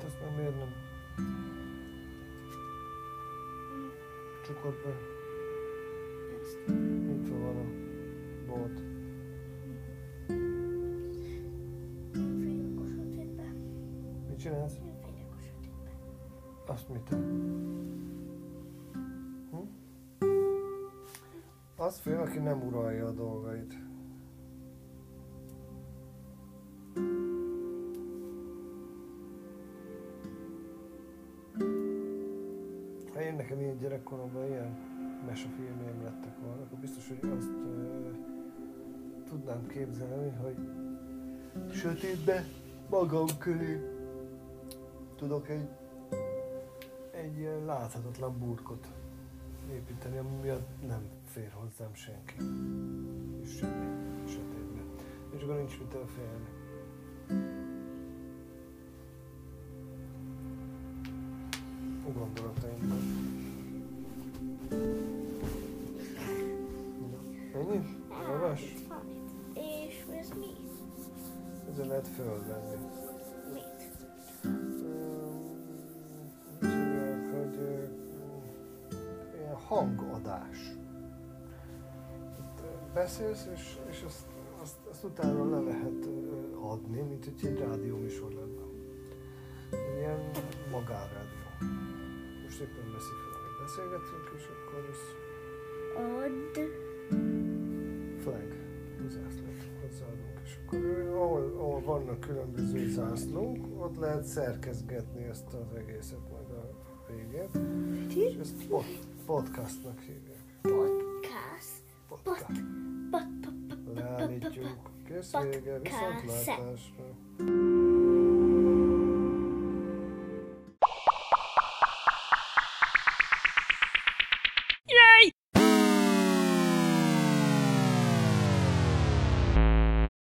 teraz mamy jedną. Czy kurpę? Jest. I tu ono. Błot. Jeszcze raz. Aż mi to. Az főleg, aki nem uralja a dolgait. én nekem ilyen gyerekkoromban ilyen mesefilmjeim lettek volna, akkor biztos, hogy azt ö, tudnám képzelni, hogy sötétbe magam köré tudok egy, egy ilyen láthatatlan burkot építeni, ami nem fér hozzám senki. És semmi sötétbe. És akkor nincs mitől félni. gondolataimban. Ennyi? Olvas? És ez mi? Ezzel lehet fölvenni. Mit? Hogy ilyen hangadás. Beszélsz, és, és azt, azt, azt utána le lehet adni, mint hogy egy rádióműsor lenne. Ilyen magára veszi fel, amit beszélgetünk, és akkor ez... Add. Flag. Zászlót hozzáadunk, és akkor ahol, ahol vannak különböző zászlók, ott lehet szerkezgetni ezt az egészet majd a végét. És ezt pod, podcastnak hívják. Podcast. Podcast. Pod, pod, pod, pod, pod,